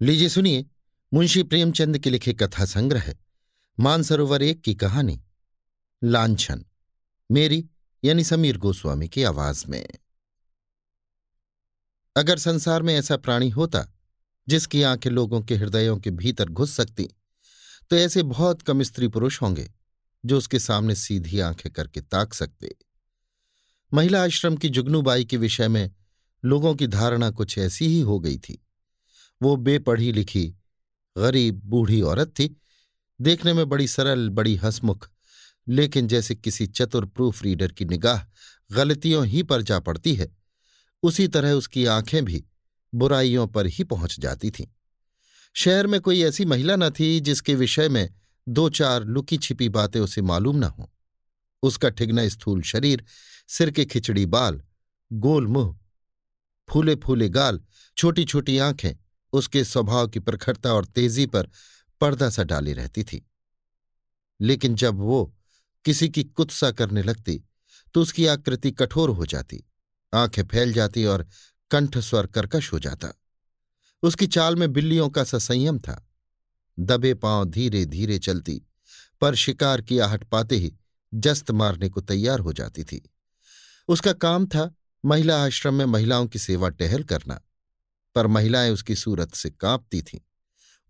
लीजिए सुनिए, मुंशी प्रेमचंद के लिखे कथा संग्रह, मानसरोवर एक की कहानी। लांछन, मेरी यानी समीर गोस्वामी की आवाज़ में। अगर संसार में ऐसा प्राणी होता, जिसकी आँखें लोगों के हृदयों के भीतर घुस सकती तो ऐसे बहुत कम स्त्री पुरुष होंगे, जो उसके सामने सीधी आँखें करके ताक सकते। महिला आश्रम की जुगनूबाई के विषय में लोगों की धारणा कुछ ऐसी ही हो गई थी। वो बेपढ़ी लिखी, गरीब, बूढ़ी औरत थी। देखने में बड़ी सरल, बड़ी हंसमुख, लेकिन जैसे किसी चतुर प्रूफ रीडर की निगाह गलतियों ही पर जा पड़ती है, उसी तरह उसकी आँखें भी बुराइयों पर ही पहुँच जाती थीं। शहर में कोई ऐसी महिला न थी जिसके विषय में दो चार लुकी छिपी बातें उसे मालूम न हों। उसका ठिगना स्थूल शरीर, सिर के खिचड़ी बाल, गोल मुँह फूले फूले गाल छोटी छोटी आँखें उसके स्वभाव की प्रखरता और तेज़ी पर पर्दा सा डाली रहती थी। लेकिन जब वो किसी की कुत्सा करने लगती तो उसकी आकृति कठोर हो जाती, आँखें फैल जाती और कंठ स्वर कर्कश हो जाता। उसकी चाल में बिल्लियों का सा संयम था। दबे पाँव धीरे धीरे चलती, पर शिकार की आहट पाते ही जस्त मारने को तैयार हो जाती थी। उसका काम था महिला आश्रम में महिलाओं की सेवा टहल करना। पर महिलाएँ उसकी सूरत से कांपती थीं।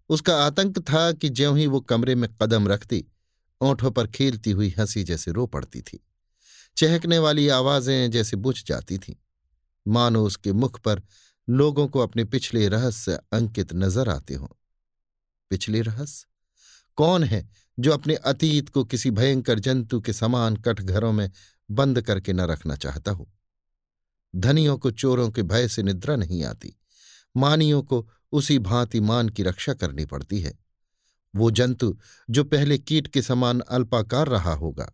उसका आतंक था कि ज्यों ही वो कमरे में कदम रखती, ओंठों पर खेलती हुई हँसी जैसे रो पड़ती थी। चहकने वाली आवाज़ें जैसे बुझ जाती थीं। मानो उसके मुख पर लोगों को अपने पिछले रहस्य अंकित नज़र आते हों। पिछले रहस्य? कौन है जो अपने अतीत को किसी भयंकर जंतु के समान कटघरों में बंद करके न रखना चाहता हो? धनियों को चोरों के भय से निद्रा नहीं आती। मानियों को उसी भांति मान की रक्षा करनी पड़ती है। वो जंतु जो पहले कीट के समान अल्पाकार रहा होगा,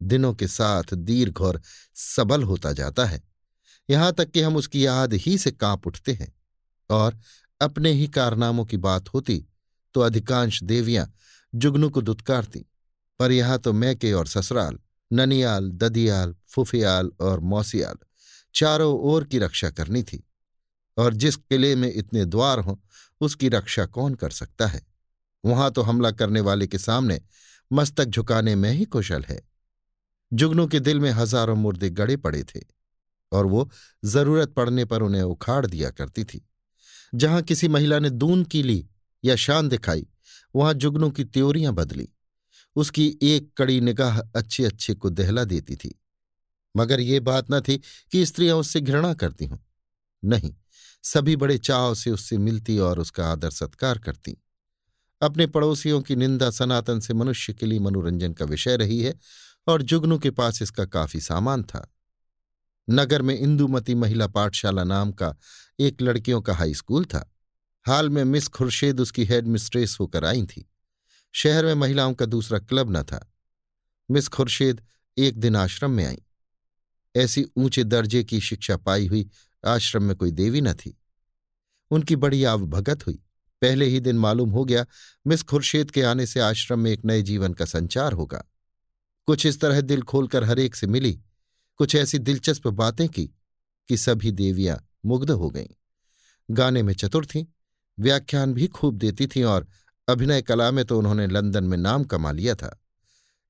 दिनों के साथ दीर्घ और सबल होता जाता है। यहाँ तक कि हम उसकी याद ही से काँप उठते हैं और अपने ही कारनामों की बात होती तो अधिकांश देवियाँ जुगनू को दुत्कारती। पर यहाँ तो मैके और ससुराल, ननियाल, ददियाल, फुफियाल और मौसियाल चारों ओर की रक्षा करनी थी। और जिस किले में इतने द्वार हों, उसकी रक्षा कौन कर सकता है? वहाँ तो हमला करने वाले के सामने मस्तक झुकाने में ही कुशल है। जुगनू के दिल में हज़ारों मुर्दे गड़े पड़े थे और वो ज़रूरत पड़ने पर उन्हें उखाड़ दिया करती थी। जहाँ किसी महिला ने दून की ली या शान दिखाई, वहाँ जुगनू की त्योरियाँ बदली। उसकी एक कड़ी निगाह अच्छे अच्छे को दहला देती थी। मगर ये बात न थी कि स्त्रियाँ उससे घृणा करती हों। नहीं सभी बड़े चाव से उससे मिलती और उसका आदर सत्कार करती। अपने पड़ोसियों की निंदा सनातन से मनुष्य के लिए मनोरंजन का विषय रही है और जुगनू के पास इसका काफ़ी सामान था। नगर में इंदुमती महिला पाठशाला नाम का एक लड़कियों का हाई स्कूल था। हाल में मिस खुर्शेद उसकी हेड मिस्ट्रेस होकर आई थी। शहर में महिलाओं का दूसरा क्लब न था। मिस खुर्शेद एक दिन आश्रम में आई। ऐसी ऊँचे दर्जे की शिक्षा पाई हुई आश्रम में कोई देवी न थी। उनकी बड़ी आवभगत हुई। पहले ही दिन मालूम हो गया, मिस खुर्शेद के आने से आश्रम में एक नए जीवन का संचार होगा। कुछ इस तरह दिल खोलकर हरेक से मिली। कुछ ऐसी दिलचस्प बातें की, कि सभी देवियाँ मुग्ध हो गईं। गाने में चतुर थीं, व्याख्यान भी खूब देती थीं और अभिनय कला में तो उन्होंने लंदन में नाम कमा लिया था।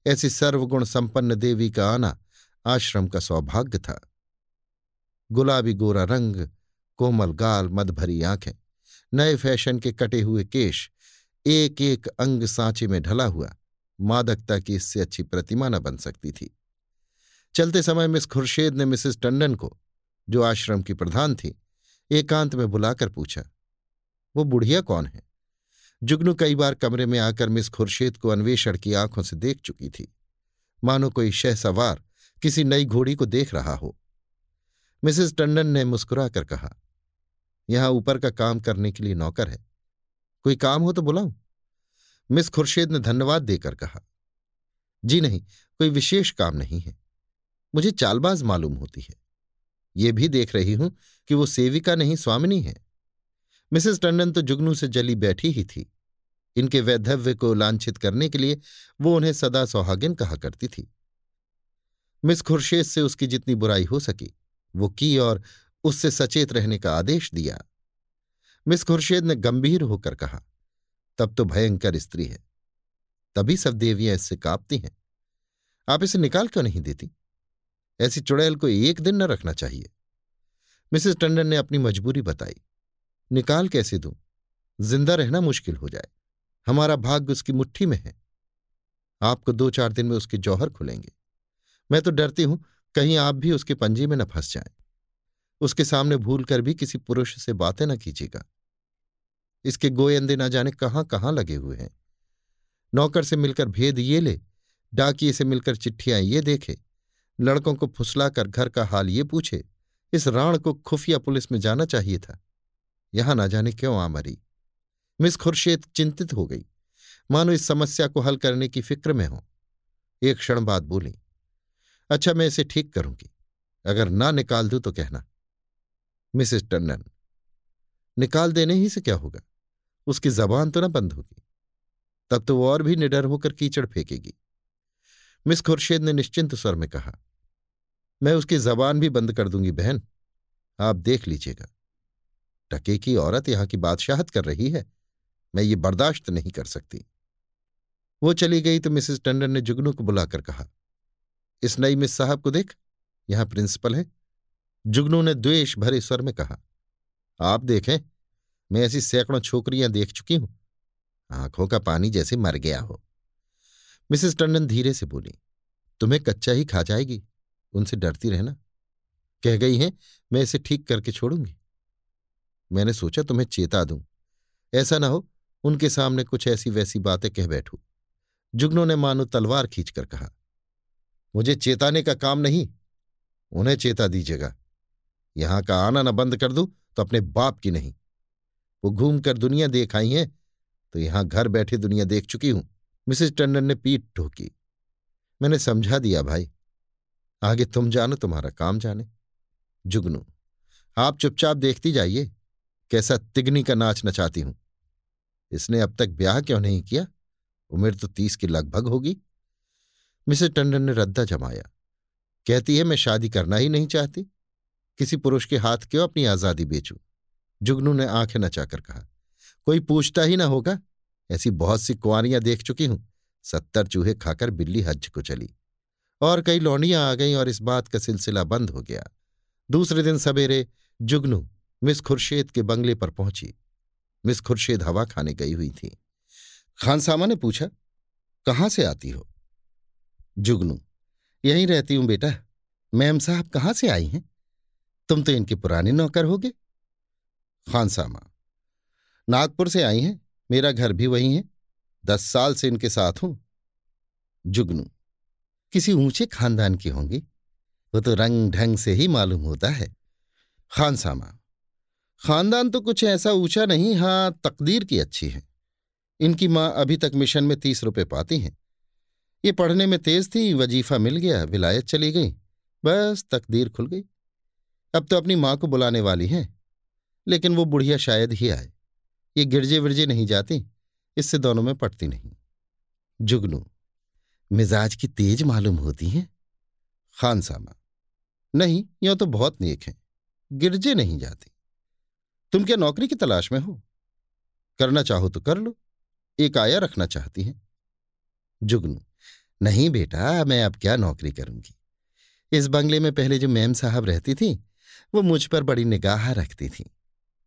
ऐसी सर्वगुण संपन्न देवी का आना आश्रम का सौभाग्य था। गुलाबी गोरा रंग, कोमल गाल, मदभरी आँखें, नए फ़ैशन के कटे हुए केश एक एक अंग सांचे में ढला हुआ, मादकता की इससे अच्छी प्रतिमा न बन सकती थी। चलते समय मिस खुर्शेद ने मिसेस टंडन को, जो आश्रम की प्रधान थी, एकांत में बुलाकर पूछा, वो बुढ़िया कौन है? जुगनू कई बार कमरे में आकर मिस खुर्शेद को अन्वेषण की आँखों से देख चुकी थी। मानो कोई शहसवार किसी नई घोड़ी को देख रहा हो। मिसेस टंडन ने मुस्कुराकर कहा, यहाँ ऊपर का काम करने के लिए नौकर है। कोई काम हो तो बुलाऊं? मिस खुर्शेद ने धन्यवाद देकर कहा, जी नहीं, कोई विशेष काम नहीं है। मुझे चालबाज मालूम होती है। ये भी देख रही हूँ कि वो सेविका नहीं, स्वामिनी है। मिसेस टंडन तो जुगनू से जली बैठी ही थी। इनके वैधव्य को लांछित करने के लिए वो उन्हें सदा सौहागिन कहा करती थी। मिस खुर्शेद से उसकी जितनी बुराई हो सकी वो की और उससे सचेत रहने का आदेश दिया। मिस खुर्शेद ने गंभीर होकर कहा, तब तो भयंकर स्त्री है। तभी सब देवियाँ इससे कांपती हैं। आप इसे निकाल क्यों नहीं देती? ऐसी चुड़ैल को एक दिन न रखना चाहिए। मिसेस टंडन ने अपनी मजबूरी बताई, निकाल कैसे दूँ? ज़िंदा रहना मुश्किल हो जाए। हमारा भाग्य उसकी मुट्ठी में है। आपको दो चार दिन में उसके जौहर खुलेंगे। मैं तो डरती हूँ कहीं आप भी उसके पंजे में न फंस जाएँ। उसके सामने भूल कर भी किसी पुरुष से बातें न कीजिएगा। इसके गोयंदे न जाने कहाँ कहाँ लगे हुए हैं। नौकर से मिलकर भेद ये ले, डाकिए से मिलकर चिट्ठियाँ ये देखे, लड़कों को फुसलाकर घर का हाल ये पूछे, इस राण को खुफिया पुलिस में जाना चाहिए था। यहाँ ना जाने क्यों आ मरी? मिस खुर्शेद चिंतित हो गई। मानो इस समस्या को हल करने की फ़िक्र में हो। एक क्षण बाद बोली अच्छा मैं इसे ठीक करूँगी। अगर ना निकाल दूँ तो कहना। मिसेस टंडन निकाल देने ही से क्या होगा? उसकी जबान तो ना बंद होगी। तब तो वो और भी निडर होकर कीचड़ फेंकेगी। मिस खुर्शेद ने निश्चिंत स्वर में कहा, मैं उसकी जबान भी बंद कर दूँगी, बहन। आप देख लीजिएगा। टके की औरत यहाँ की बादशाहत कर रही है। मैं ये बर्दाश्त नहीं कर सकती। वो चली गई तो मिसेस टंडन ने जुगनू को बुलाकर कहा इस नई मिस साहब को देख। यहाँ प्रिंसिपल है। जुगनू ने द्वेष भरे स्वर में कहा, आप देखें, मैं ऐसी सैकड़ों छोकरियाँ देख चुकी हूँ। आँखों का पानी जैसे मर गया हो। मिसेस टंडन धीरे से बोली, तुम्हें कच्चा ही खा जाएगी। उनसे डरती रहना। कह गई हैं, मैं इसे ठीक करके छोड़ूँगी। मैंने सोचा तुम्हें चेता दूँ। ऐसा ना हो, उनके सामने कुछ ऐसी वैसी बातें कह बैठू। जुगनों ने मानो तलवार खींचकर कहा मुझे चेताने का काम नहीं। उन्हें चेता दीजिएगा। यहाँ का आना ना बंद कर दू तो अपने बाप की नहीं। वो घूम कर दुनिया देख आई हैं तो यहाँ घर बैठे दुनिया देख चुकी हूँ। मिसेस टंडन ने पीठ ठोकी। मैंने समझा दिया, भाई। आगे तुम जानो, तुम्हारा काम जाने। जुगनू, आप चुपचाप देखती जाइए, कैसा तिगनी का नाच नचाती हूँ। इसने अब तक ब्याह क्यों नहीं किया? उम्र तो तीस की लगभग होगी। मिसेस टंडन ने रद्दा जमाया। कहती है, मैं शादी करना ही नहीं चाहती। किसी पुरुष के हाथ क्यों अपनी आज़ादी बेचू? जुगनू ने आँखें नचाकर कहा, कोई पूछता ही ना होगा। ऐसी बहुत सी कुआरियाँ देख चुकी हूँ। सत्तर चूहे खाकर बिल्ली हज को चली। और कई लौंडियाँ आ गईं और इस बात का सिलसिला बंद हो गया। दूसरे दिन सवेरे जुगनू मिस खुर्शेद के बंगले पर पहुँची। मिस खुर्शेद हवा खाने गई हुई थी। खानसामा ने पूछा, कहाँ से आती हो? जुगनू। यहीं रहती हूँ बेटा। मैम साहब कहाँ से आई हैं? तुम तो इनके पुराने नौकर होगे। खानसामा नागपुर से आई हैं। मेरा घर भी वही है। दस साल से इनके साथ हूँ। जुगनू। किसी ऊँचे खानदान की होंगी। वो तो रंग ढंग से ही मालूम होता है। खानसामा खानदान तो कुछ ऐसा ऊँचा नहीं हाँ तकदीर की अच्छी है। इनकी माँ अभी तक मिशन में तीस रुपए पाती हैं। ये पढ़ने में तेज थी, वजीफा मिल गया, विलायत चली गई। बस तकदीर खुल गई। अब तो अपनी माँ को बुलाने वाली हैं, लेकिन वो बुढ़िया शायद ही आए। ये गिरजे विरजे नहीं जाती, इससे दोनों में पटती नहीं। जुगनू, मिजाज की तेज मालूम होती हैं? खान सामा, नहीं, यो तो बहुत नेक है, गिरजे नहीं जाती। तुम क्या नौकरी की तलाश में हो? करना चाहो तो कर लो, एक आया रखना चाहती हैं। जुगनू नहीं बेटा, मैं अब क्या नौकरी करूँगी? इस बंगले में पहले जो मैम साहब रहती थी, वो मुझ पर बड़ी निगाह रखती थी।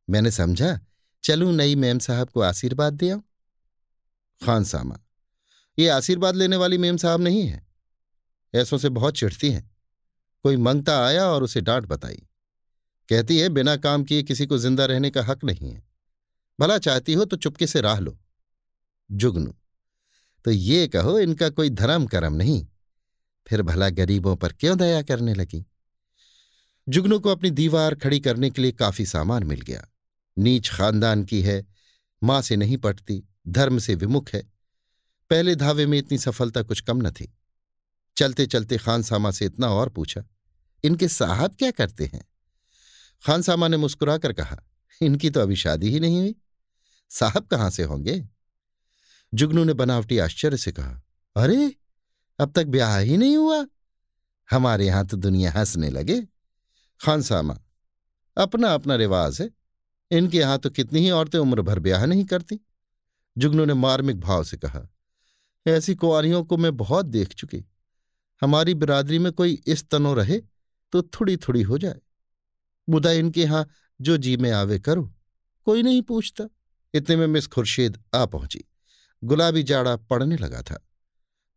मैंने समझा, चलूँ नई मैम साहब को आशीर्वाद दे खान सामा, ये आशीर्वाद लेने वाली मेम साहब नहीं है। ऐसों से बहुत चिढ़ती हैं। कोई मंगता आया और उसे डांट बताई। कहती है, बिना काम किए किसी को ज़िंदा रहने का हक नहीं है। भला चाहती हो तो चुपके से राह लो। जुगनू तो ये कहो, इनका कोई धर्म करम नहीं। फिर भला गरीबों पर क्यों दया करने लगी? जुगनू को अपनी दीवार खड़ी करने के लिए काफ़ी सामान मिल गया। नीच खानदान की है, माँ से नहीं पटती, धर्म से विमुख है। पहले धावे में इतनी सफलता कुछ कम न थी। चलते चलते खानसामा से इतना और पूछा, इनके साहब क्या करते हैं? खानसामा ने मुस्कुराकर कहा, इनकी तो अभी शादी ही नहीं हुई। साहब कहाँ से होंगे? जुगनू ने बनावटी आश्चर्य से कहा, अरे, अब तक ब्याह ही नहीं हुआ। हमारे यहाँ तो दुनिया हंसने लगे। खानसामा अपना अपना रिवाज है। इनके यहाँ तो कितनी ही औरतें उम्र भर ब्याह नहीं करती। जुगनू ने मार्मिक भाव से कहा, ऐसी कुआरियों को मैं बहुत देख चुकी। हमारी बिरादरी में कोई इस तनो रहे तो थोड़ी थोड़ी हो जाए। मुदा इनके यहाँ जो जी में आवे करो, कोई नहीं पूछता। इतने में मिस खुर्शीद आ पहुँची। गुलाबी जाड़ा पड़ने लगा था।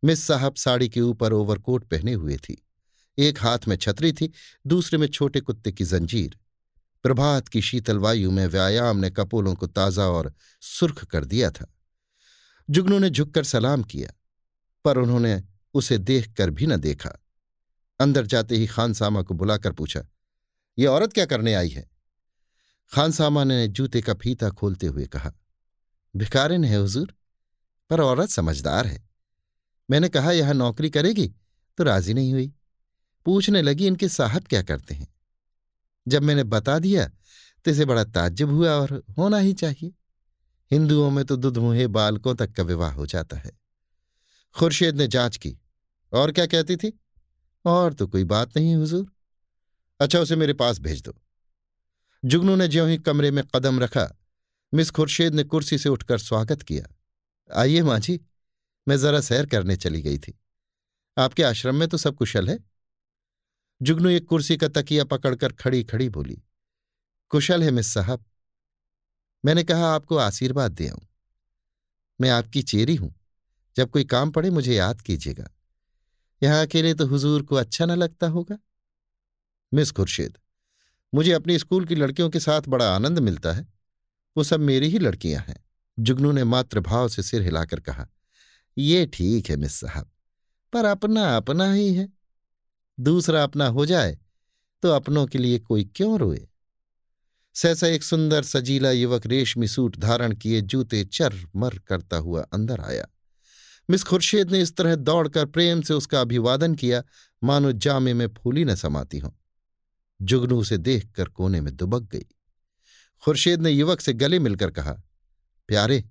मिस साहब साड़ी के ऊपर ओवरकोट पहने हुए थी। एक हाथ में छतरी थी, दूसरे में छोटे कुत्ते की जंजीर। प्रभात की शीतल वायु में व्यायाम ने कपोलों को ताज़ा और सुर्ख कर दिया था। जुगनू ने झुककर सलाम किया, पर उन्होंने उसे देख कर भी न देखा। अंदर जाते ही खानसामा को बुलाकर पूछा, ये औरत क्या करने आई है? खानसामा ने जूते का फीता खोलते हुए कहा भिकारिन है, हुजूर। पर औरत समझदार है। मैंने कहा, यह नौकरी करेगी? तो राज़ी नहीं हुई। पूछने लगी, इनके साहब क्या करते हैं? जब मैंने बता दिया तो इसे बड़ा ताज्जुब हुआ और होना ही चाहिए। हिंदुओं में तो दुधमुहे बालकों तक का विवाह हो जाता है। खुर्शीद ने जाँच की। और क्या कहती थी? और तो कोई बात नहीं, हुजूर। अच्छा उसे मेरे पास भेज दो। जुगनू ने ज्यों ही कमरे में कदम रखा, मिस खुर्शीद ने कुर्सी से उठकर स्वागत किया। आइए माँ जी मैं जरा सैर करने चली गई थी। आपके आश्रम में तो सब कुशल है? जुगनू एक कुर्सी का तकिया पकड़कर खड़ी खड़ी बोली, कुशल है मिस साहब। मैंने कहा, आपको आशीर्वाद दे आऊँ। मैं आपकी चेरी हूँ। जब कोई काम पड़े, मुझे याद कीजिएगा। यहाँ अकेले तो हुजूर को अच्छा न लगता होगा? मिस खुर्शीद, मुझे अपनी स्कूल की लड़कियों के साथ बड़ा आनंद मिलता है। वो सब मेरी ही लड़कियाँ हैं। जुगनू ने मातृभाव से सिर हिलाकर कहा, ये ठीक है, मिस साहब, पर अपना अपना ही है। दूसरा अपना हो जाए तो अपनों के लिए कोई क्यों रोए? सहसा एक सुंदर सजीला युवक रेशमी सूट धारण किए जूते चर मर करता हुआ अंदर आया। मिस खुर्शीद ने इस तरह दौड़कर प्रेम से उसका अभिवादन किया, मानो जामे में फूली न समाती हो। जुगनू उसे देखकर कोने में दुबक गई। खुर्शीद ने युवक से गले मिलकर कहा प्यारे,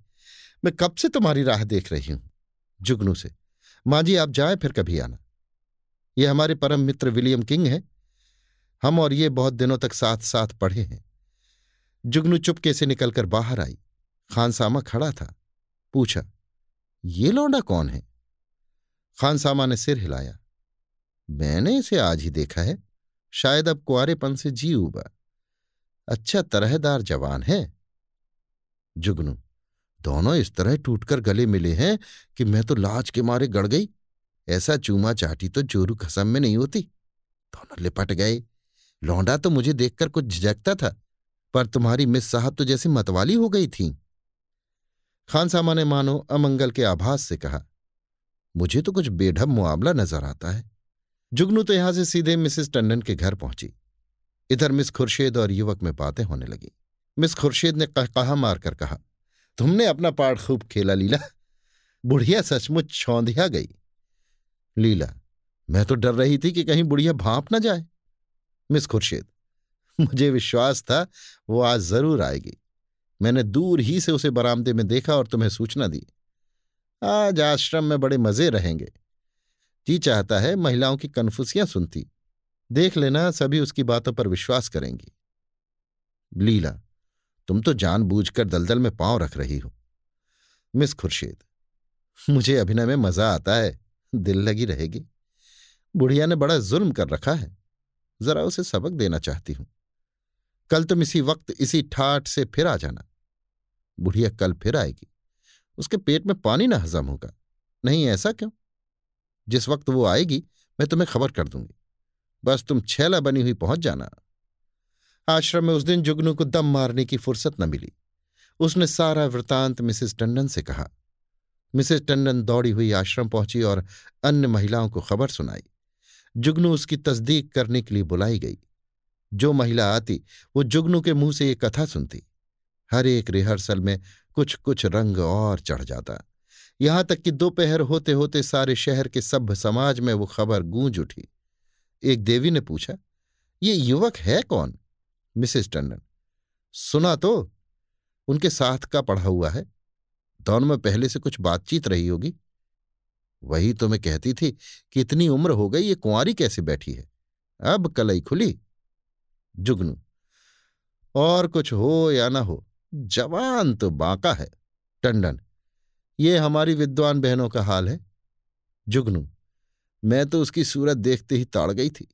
मैं कब से तुम्हारी राह देख रही हूँ? जुगनू से। माँ जी, आप जाए फिर कभी आना। ये हमारे परम मित्र विलियम किंग हैं। हम और ये बहुत दिनों तक साथ साथ पढ़े हैं। जुगनू चुपके से निकलकर बाहर आई। खानसामा खड़ा था। पूछा, ये लौंडा कौन है? खानसामा ने सिर हिलाया, मैंने इसे आज ही देखा है। शायद अब कुआरेपन से जी उबा। अच्छा तरहदार जवान है। जुगनू दोनों इस तरह टूटकर गले मिले हैं कि मैं तो लाज के मारे गड़ गई। ऐसा चूमा चाटी तो जोरू खसम में नहीं होती। दोनों लिपट गए। लौंडा तो मुझे देखकर कुछ झिझकता था, पर तुम्हारी मिस साहब तो जैसे मतवाली हो गई थी। खानसामा ने मानो अमंगल के आभास से कहा, मुझे तो कुछ बेढब मुआवला नज़र आता है। जुगनू तो यहाँ से सीधे मिसेस टंडन के घर पहुँची। इधर मिस खुर्शेद और युवक में बातें होने लगी। मिस खुर्शेद ने कहा मारकर कहा तुमने अपना पाठ खूब खेला, लीला। बुढ़िया सचमुच छौंधिया गई। लीला, मैं तो डर रही थी कि कहीं बुढ़िया भाप ना जाए। मिस खुर्शीद, मुझे विश्वास था वो आज ज़रूर आएगी। मैंने दूर ही से उसे बरामदे में देखा और तुम्हें सूचना दी। आज आश्रम में बड़े मज़े रहेंगे। जी चाहता है महिलाओं की कन्फुसियाँ सुनती। देख लेना, सभी उसकी बातों पर विश्वास करेंगी। लीला तुम तो जानबूझकर दलदल में पाँव रख रही हो। मिस खुर्शीद, मुझे अभिनय में मज़ा आता है, दिल लगी रहेगी। बुढ़िया ने बड़ा जुल्म कर रखा है, जरा उसे सबक देना चाहती हूँ। कल तुम इसी वक्त इसी ठाठ से फिर आ जाना। बुढ़िया कल फिर आएगी, उसके पेट में पानी ना हजम होगा। नहीं, ऐसा क्यों? जिस वक्त वो आएगी, मैं तुम्हें खबर कर दूँगी। बस तुम छैला बनी हुई पहुँच जाना। आश्रम में उस दिन जुगनू को दम मारने की फुर्सत न मिली। उसने सारा वृतांत मिसेस टंडन से कहा। मिसेस टंडन दौड़ी हुई आश्रम पहुँची और अन्य महिलाओं को खबर सुनाई। जुगनू उसकी तस्दीक करने के लिए बुलाई गई। जो महिला आती, वो जुगनू के मुँह से ये कथा सुनती। हर एक रिहर्सल में कुछ कुछ रंग और चढ़ जाता। यहाँ तक कि दोपहर होते होते सारे शहर के सभ्य समाज में वो खबर गूंज उठी। एक देवी ने पूछा, ये युवक है कौन? मिसेस टंडन सुना तो उनके साथ का पढ़ा हुआ है। दोनों में पहले से कुछ बातचीत रही होगी। वही तो मैं कहती थी कि इतनी उम्र हो गई, ये कुंवारी कैसे बैठी है? अब कलई खुली। जुगनू, और कुछ हो या ना हो, जवान तो बांका है। टंडन ये हमारी विद्वान बहनों का हाल है। जुगनू, मैं तो उसकी सूरत देखते ही ताड़ गई थी।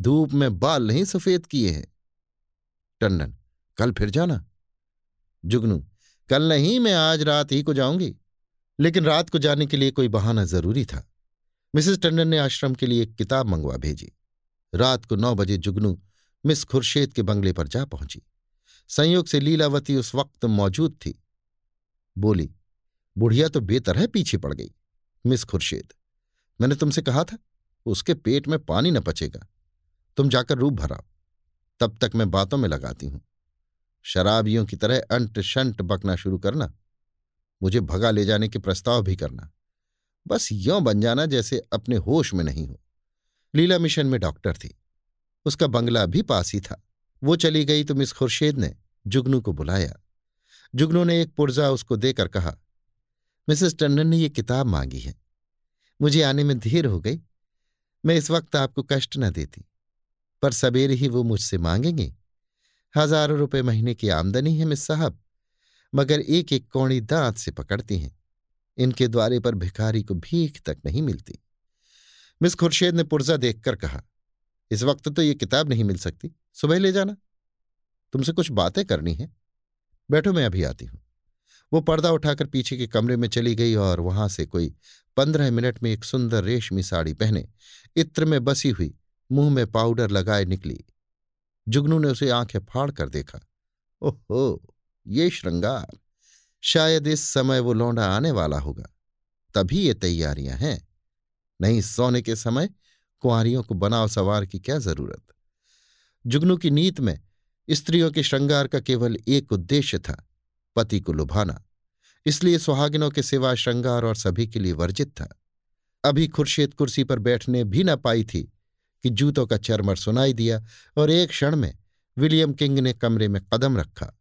धूप में बाल नहीं सफ़ेद किए हैं। टंडन कल फिर जाना। जुगनू, कल नहीं, मैं आज रात ही को जाऊँगी। लेकिन रात को जाने के लिए कोई बहाना ज़रूरी था। मिसेस टंडन ने आश्रम के लिए एक किताब मंगवा भेजी। रात को नौ बजे जुगनू मिस खुर्शेद के बंगले पर जा पहुँची। संयोग से लीलावती उस वक्त मौजूद थी। बोली, बुढ़िया तो बेतरह पीछे पड़ गई, मिस खुर्शेद। मैंने तुमसे कहा था, उसके पेट में पानी न पचेगा। तुम जाकर रूप भराओ। तब तक मैं बातों में लगाती हूँ। शराबियों की तरह अंट शंट बकना शुरू करना, मुझे भगा ले जाने के प्रस्ताव भी करना। बस यों बन जाना जैसे अपने होश में नहीं हो। लीला मिशन में डॉक्टर थी। उसका बंगला भी पास ही था। वो चली गई तो मिस खुर्शेद ने जुगनू को बुलाया। जुगनू ने एक पुर्जा उसको देकर कहा, मिसेस टंडन ने ये किताब मांगी है। मुझे आने में देर हो गई। मैं इस वक्त आपको कष्ट न देती। पर सवेरे ही वो मुझसे मांगेंगे। हज़ारों रुपए महीने की आमदनी है मिस साहब, मगर एक एक कौड़ी दांत से पकड़ती हैं। इनके द्वारे पर भिखारी को भीख तक नहीं मिलती। मिस खुर्शेद ने पुर्जा देखकर कहा, इस वक्त तो ये किताब नहीं मिल सकती। सुबह ले जाना। तुमसे कुछ बातें करनी है। बैठो, मैं अभी आती हूँ। वो पर्दा उठाकर पीछे के कमरे में चली गई और वहाँ से कोई पंद्रह मिनट में एक सुंदर रेशमी साड़ी पहने इत्र में बसी हुई मुँह में पाउडर लगाए निकली। जुगनू ने उसे आँखें फाड़ कर देखा। ओहो, ये श्रृंगार। शायद इस समय वो लौंडा आने वाला होगा। तभी ये तैयारियाँ हैं। नहीं, सोने के समय कुंवरियों को बनाव सवार की क्या ज़रूरत? जुगनू की नीत में स्त्रियों के श्रृंगार का केवल एक उद्देश्य था, पति को लुभाना। इसलिए सुहागिनों के सिवा श्रृंगार और सभी के लिए वर्जित था। अभी खुर्शीद कुर्सी पर बैठने भी न पाई थी। कि जूतों का चरमर सुनाई दिया और एक क्षण में विलियम किंग ने कमरे में कदम रखा।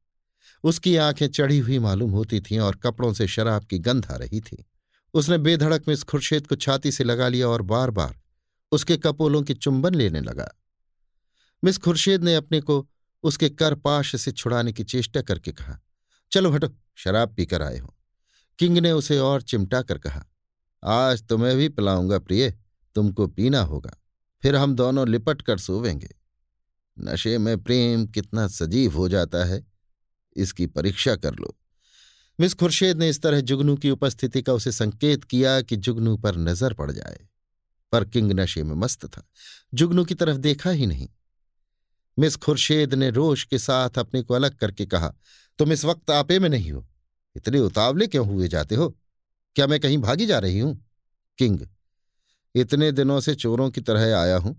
उसकी आँखें चढ़ी हुई मालूम होती थीं और कपड़ों से शराब की गंध आ रही थी। उसने बेधड़क में इस खुर्शेद को छाती से लगा लिया और बार बार उसके कपोलों की चुंबन लेने लगा। मिस खुर्शेद ने अपने को उसके करपाश से छुड़ाने की चेष्टा करके कहा, चलो हटो, शराब पीकर आए हो। किंग ने उसे और चिमटा कर कहा, आज तुम्हें भी पिलाऊँगा प्रिय, तुमको पीना होगा। फिर हम दोनों लिपट कर सोवेंगे। नशे में प्रेम कितना सजीव हो जाता है, इसकी परीक्षा कर लो। मिस खुर्शेद ने इस तरह जुगनू की उपस्थिति का उसे संकेत किया कि जुगनू पर नज़र पड़ जाए, पर किंग नशे में मस्त था। जुगनू की तरफ़ देखा ही नहीं। मिस खुर्शेद ने रोश के साथ अपने को अलग करके कहा, तुम इस वक्त आपे में नहीं हो। इतने उतावले क्यों हुए जाते हो? क्या मैं कहीं भागी जा रही हूँ? किंग इतने दिनों से चोरों की तरह आया हूँ।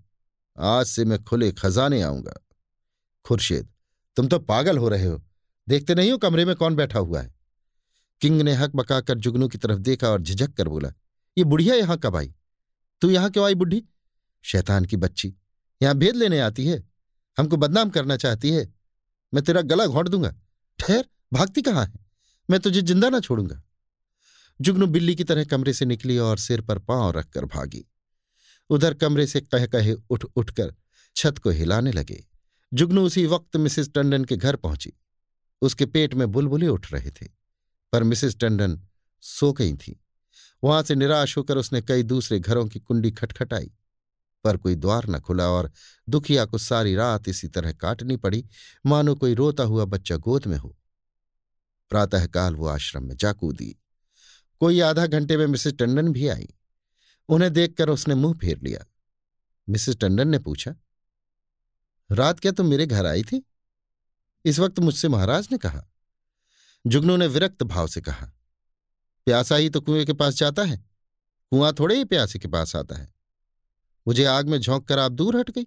आज से मैं खुले खजाने आऊँगा। खुर्शेद, तुम तो पागल हो रहे हो। देखते नहीं हो कमरे में कौन बैठा हुआ है? किंग ने हक बकाकर जुगनू की तरफ़ देखा और झिझक कर बोला, ये बुढ़िया यहाँ कब आई? तू यहाँ क्यों आई बुढ़ी? शैतान की बच्ची, यहाँ भेद लेने आती है। हमको बदनाम करना चाहती है। मैं तेरा गला घोंट दूँगा। ठहर, भागती कहाँ है? मैं तुझे ज़िंदा ना छोड़ूँगा। जुगनू बिल्ली की तरह कमरे से निकली और सिर पर पाँव रखकर भागी। उधर कमरे से कह कहे उठ, उठकर छत को हिलाने लगे। जुगनू उसी वक्त मिसेस टंडन के घर पहुँची। उसके पेट में बुलबुले उठ रहे थे, पर मिसेस टंडन सो गई थी। वहाँ से निराश होकर उसने कई दूसरे घरों की कुंडी खटखटाई, पर कोई द्वार न खुला और दुखिया को सारी रात इसी तरह काटनी पड़ी। मानो कोई रोता हुआ बच्चा गोद में हो। प्रातःकाल वो आश्रम में जा कूदी कोई आधा घंटे में मिसेस टंडन भी आई। उन्हें देखकर उसने मुँह फेर लिया। मिसेस टंडन ने पूछा, रात क्या तुम मेरे घर आई थी? इस वक्त मुझसे महाराज ने कहा, जुगनू ने विरक्त भाव से कहा, प्यासा ही तो कुएँ के पास जाता है, कुआँ थोड़े ही प्यासे के पास आता है। मुझे आग में झोंक कर आप दूर हट गई।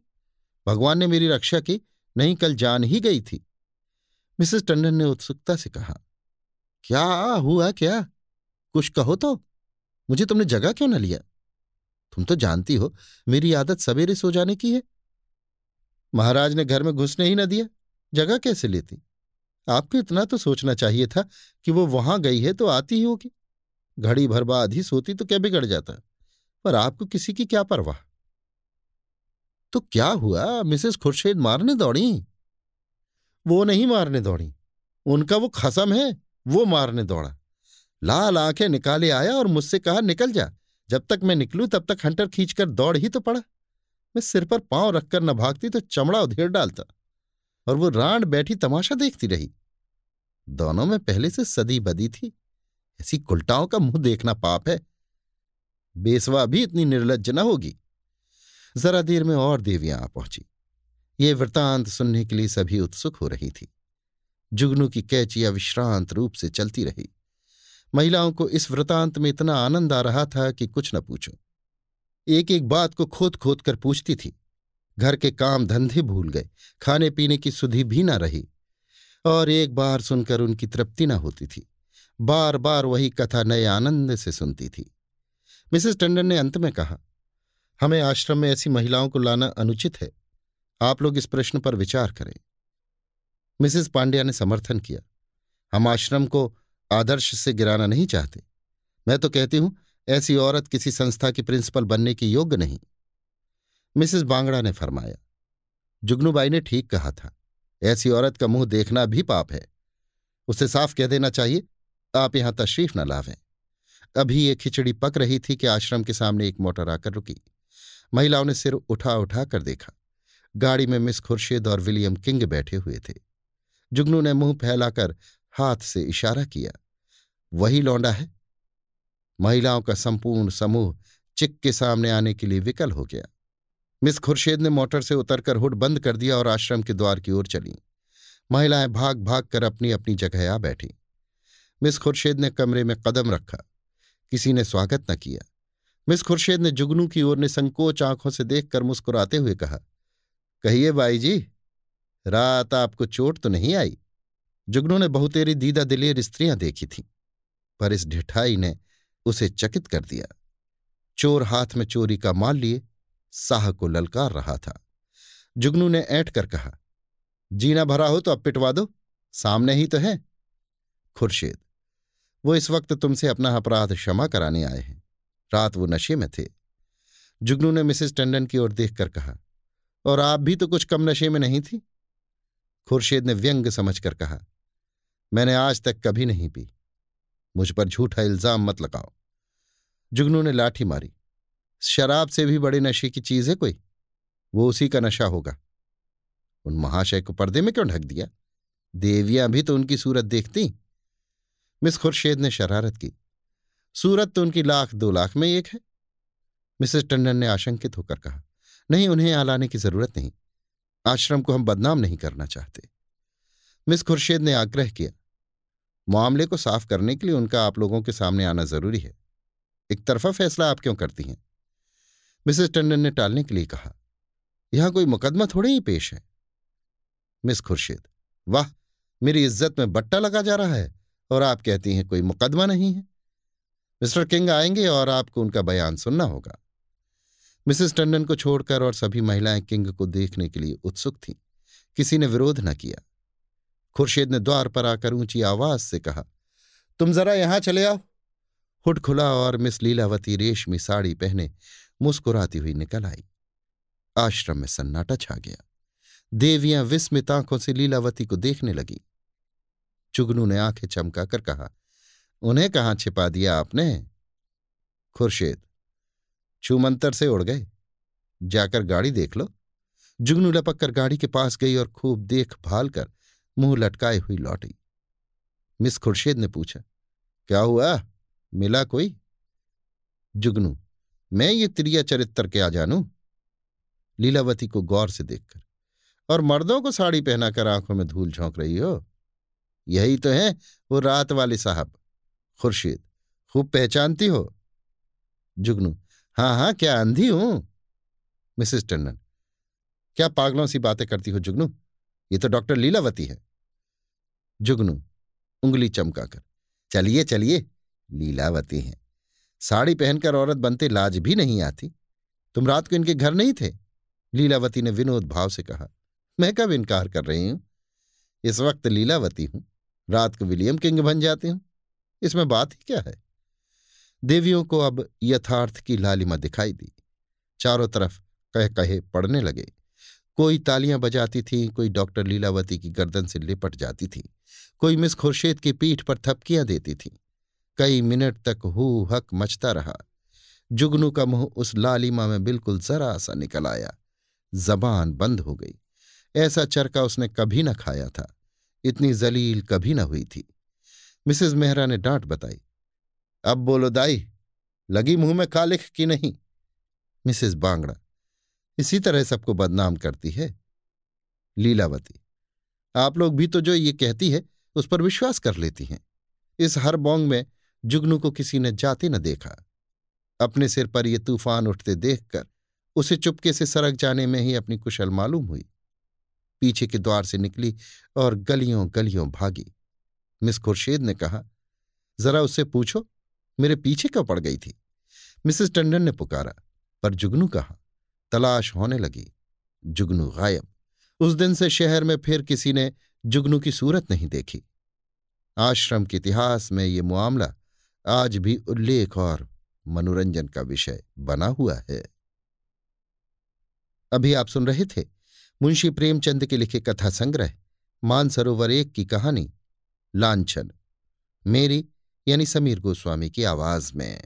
भगवान ने मेरी रक्षा की, नहीं कल जान ही गई थी। मिसेस टंडन ने उत्सुकता से कहा, क्या हुआ क्या? कुछ कहो तो। मुझे तुमने जगह क्यों न लिया? तुम तो जानती हो, मेरी आदत सवेरे सो जाने की है। महाराज ने घर में घुसने ही न दिया। जगह कैसे लेती? आपको इतना तो सोचना चाहिए था कि वो वहाँ गई है तो आती ही होगी। घड़ी भर बाद ही सोती तो क्या बिगड़ जाता? पर आपको किसी की क्या परवाह? तो क्या हुआ? मिसेस खुर्शेद मारने दौड़ी? वो नहीं मारने दौड़ी। उनका वो खसम है, वो मारने दौड़ा। लाल आँखें निकाले आया और मुझसे कहा, निकल जा। जब तक मैं निकलूं, तब तक हंटर खींचकर दौड़ ही तो पड़ा। मैं सिर पर पाँव रखकर न भागती तो चमड़ा उधेड़ डालता और वो रांड बैठी तमाशा देखती रही। दोनों में पहले से सदी बदी थी। ऐसी कुलटाओं का मुँह देखना पाप है। बेसवा भी इतनी निर्लज न होगी। जरा देर में और देवियाँ आ पहुँची। ये वृतांत सुनने के लिए सभी उत्सुक हो रही थी। जुगनू की कैचिया विश्रांत रूप से चलती रही। महिलाओं को इस वृतांत में इतना आनंद आ रहा था कि कुछ न पूछो। एक एक बात को खोद खोद कर पूछती थी। घर के काम धंधे भूल गए खाने पीने की सुधि भी न रही और एक बार सुनकर उनकी तृप्ति न होती थी। बार बार वही कथा नए आनंद से सुनती थी। मिसेस टंडन ने अंत में कहा, हमें आश्रम में ऐसी महिलाओं को लाना अनुचित है। आप लोग इस प्रश्न पर विचार करें। मिसेस पांड्या ने समर्थन किया, हम आश्रम को आदर्श से गिराना नहीं चाहते। मैं तो कहती हूँ, ऐसी औरत किसी संस्था की प्रिंसिपल बनने की योग्य नहीं। मिसेस बांगड़ा ने फरमाया, जुगनूबाई ने ठीक कहा था, ऐसी औरत का मुँह देखना भी पाप है। उसे साफ़ कह देना चाहिए, आप यहाँ तशरीफ़ न लावें। अभी ये खिचड़ी पक रही थी कि आश्रम के सामने एक मोटर आकर रुकी। महिलाओं ने सिर उठा उठा कर देखा, गाड़ी में मिस खुर्शीद और विलियम किंग बैठे हुए थे। जुगनू ने मुँह फैलाकर हाथ से इशारा किया। वही लौंडा है। महिलाओं का संपूर्ण समूह चिक के सामने आने के लिए विकल हो गया। मिस खुर्शेद ने मोटर से उतरकर हुड बंद कर दिया और आश्रम के द्वार की ओर चली। महिलाएँ भाग भाग कर अपनी अपनी जगह आ बैठी। मिस खुर्शेद ने कमरे में कदम रखा। किसी ने स्वागत न किया। मिस खुर्शेद ने जुगनू की ओर ने संकोच आँखों से देखकर मुस्कुराते हुए कहा, कहिए बाई जी रात आपको चोट तो नहीं आई? जुगनू ने बहुतेरी दीदा दिलेर स्त्रियाँ देखी थीं, पर इस ढिठाई ने उसे चकित कर दिया। चोर हाथ में चोरी का माल लिए, साह को ललकार रहा था। जुगनू ने ऐंठ कर कहा, जीना भरा हो तो अब पिटवा दो, सामने ही तो है। खुर्शीद, वो इस वक्त तुमसे अपना अपराध क्षमा कराने आए हैं। रात वो नशे में थे। जुगनू ने मिसेस टंडन की ओर देखकर कहा, और आप भी तो कुछ कम नशे में नहीं थी? खुर्शीद ने व्यंग समझकर कहा मैंने आज तक कभी नहीं पी। मुझ पर झूठा इल्ज़ाम मत लगाओ। जुगनू ने लाठी मारी। शराब से भी बड़े नशे की चीज़ है कोई? वो उसी का नशा होगा। उन महाशय को पर्दे में क्यों ढक दिया? देवियाँ भी तो उनकी सूरत देखती। मिस खुर्शेद ने शरारत की। सूरत तो उनकी लाख दो लाख में एक है। मिसेस टंडन ने आशंकित होकर कहा, नहीं, उन्हें यहाँ लाने की ज़रूरत नहीं। आश्रम को हम बदनाम नहीं करना चाहते। मिस खुर्शेद ने आग्रह किया मामले को साफ़ करने के लिए उनका आप लोगों के सामने आना ज़रूरी है। एक तरफा फैसला आप क्यों करती हैं? मिसेस टंडन ने टालने के लिए कहा, यहाँ कोई मुकदमा थोड़े ही पेश है। मिस खुर्शीद, वाह, मेरी इज़्ज़त में बट्टा लगा जा रहा है और आप कहती हैं कोई मुकदमा नहीं है। मिस्टर किंग आएँगे और आपको उनका बयान सुनना होगा। मिसेस टंडन को छोड़कर और सभी महिलाएँ किंग को देखने के लिए उत्सुक थीं। किसी ने विरोध न किया। खुर्शीद ने द्वार पर आकर ऊँची आवाज़ से कहा, तुम जरा यहाँ चले आओ। हुड खुला और मिस लीलावती रेशमी साड़ी पहने मुस्कुराती हुई निकल आई। आश्रम में सन्नाटा छा गया। देवियाँ विस्मित आँखों से लीलावती को देखने लगी। चुगनू ने आँखें चमकाकर कहा, उन्हें कहाँ छिपा दिया आपने? खुर्शेद, छूमंतर से उड़ गए। जाकर गाड़ी देख लो। जुगनू लपक कर गाड़ी के पास गई और खूब देखभाल कर मुँह लटकाए हुई लौटी। मिस खुर्शेद ने पूछा, क्या हुआ? मिला कोई? जुगनू, मैं ये त्रिया चरित्र क्या जानू? लीलावती को गौर से देखकर, और मर्दों को साड़ी पहनाकर आँखों में धूल झोंक रही हो? यही तो है वो रात वाले साहब। खुर्शीद, खूब पहचानती हो? जुगनू हाँ हाँ क्या अंधी हूँ? मिसेस टंडन क्या पागलों सी बातें करती हो जुगनू? ये तो डॉक्टर लीलावती है। जुगनू, उंगली चमकाकर, चलिए चलिए, लीलावती हैं। साड़ी पहनकर औरत बनते लाज भी नहीं आती। तुम रात को इनके घर नहीं थे? लीलावती ने विनोद भाव से कहा, मैं कब इनकार कर रही हूँ? इस वक्त लीलावती हूँ। रात को विलियम किंग बन जाती हूँ। इसमें बात ही क्या है? देवियों को अब यथार्थ की लालिमा दिखाई दी। चारों तरफ़ कह कहे पड़ने लगे। कोई तालियाँ बजाती थी, कोई डॉक्टर लीलावती की गर्दन से लिपट जाती थी, कोई मिस खुर्शेद की पीठ पर थपकियाँ देती थी। कई मिनट तक हु हक मचता रहा। जुगनू का मुँह उस लालिमा में बिल्कुल जरा सा निकल आया। जबान बंद हो गई। ऐसा चरका उसने कभी न खाया था। इतनी जलील कभी न हुई थी। मिसेज मेहरा ने डांट बताई। अब बोलो दाई, लगी मुँह में कालिख की नहीं? मिसेस बांगड़ा। इसी तरह सबको बदनाम करती है लीलावती। आप लोग भी तो जो ये कहती है, उस पर विश्वास कर लेती हैं। इस हर बोंग में जुगनू को किसी ने जाते न देखा। अपने सिर पर यह तूफ़ान उठते देखकर उसे चुपके से सरक जाने में ही अपनी कुशल मालूम हुई। पीछे के द्वार से निकली और गलियों गलियों भागी। मिस खुर्शेद ने कहा, जरा उससे पूछो, मेरे पीछे क्यों पड़ गई थी? मिसेस टंडन ने पुकारा, पर जुगनू कहा तलाश होने लगी। जुगनू गायब। उस दिन से शहर में फिर किसी ने जुगनू की सूरत नहीं देखी। आश्रम के इतिहास में ये मामला आज भी उल्लेख और मनोरंजन का विषय बना हुआ है। अभी आप सुन रहे थे मुंशी प्रेमचंद के लिखे कथा संग्रह, मानसरोवर एक की कहानी, लांछन, मेरी यानी समीर गोस्वामी की आवाज़ में।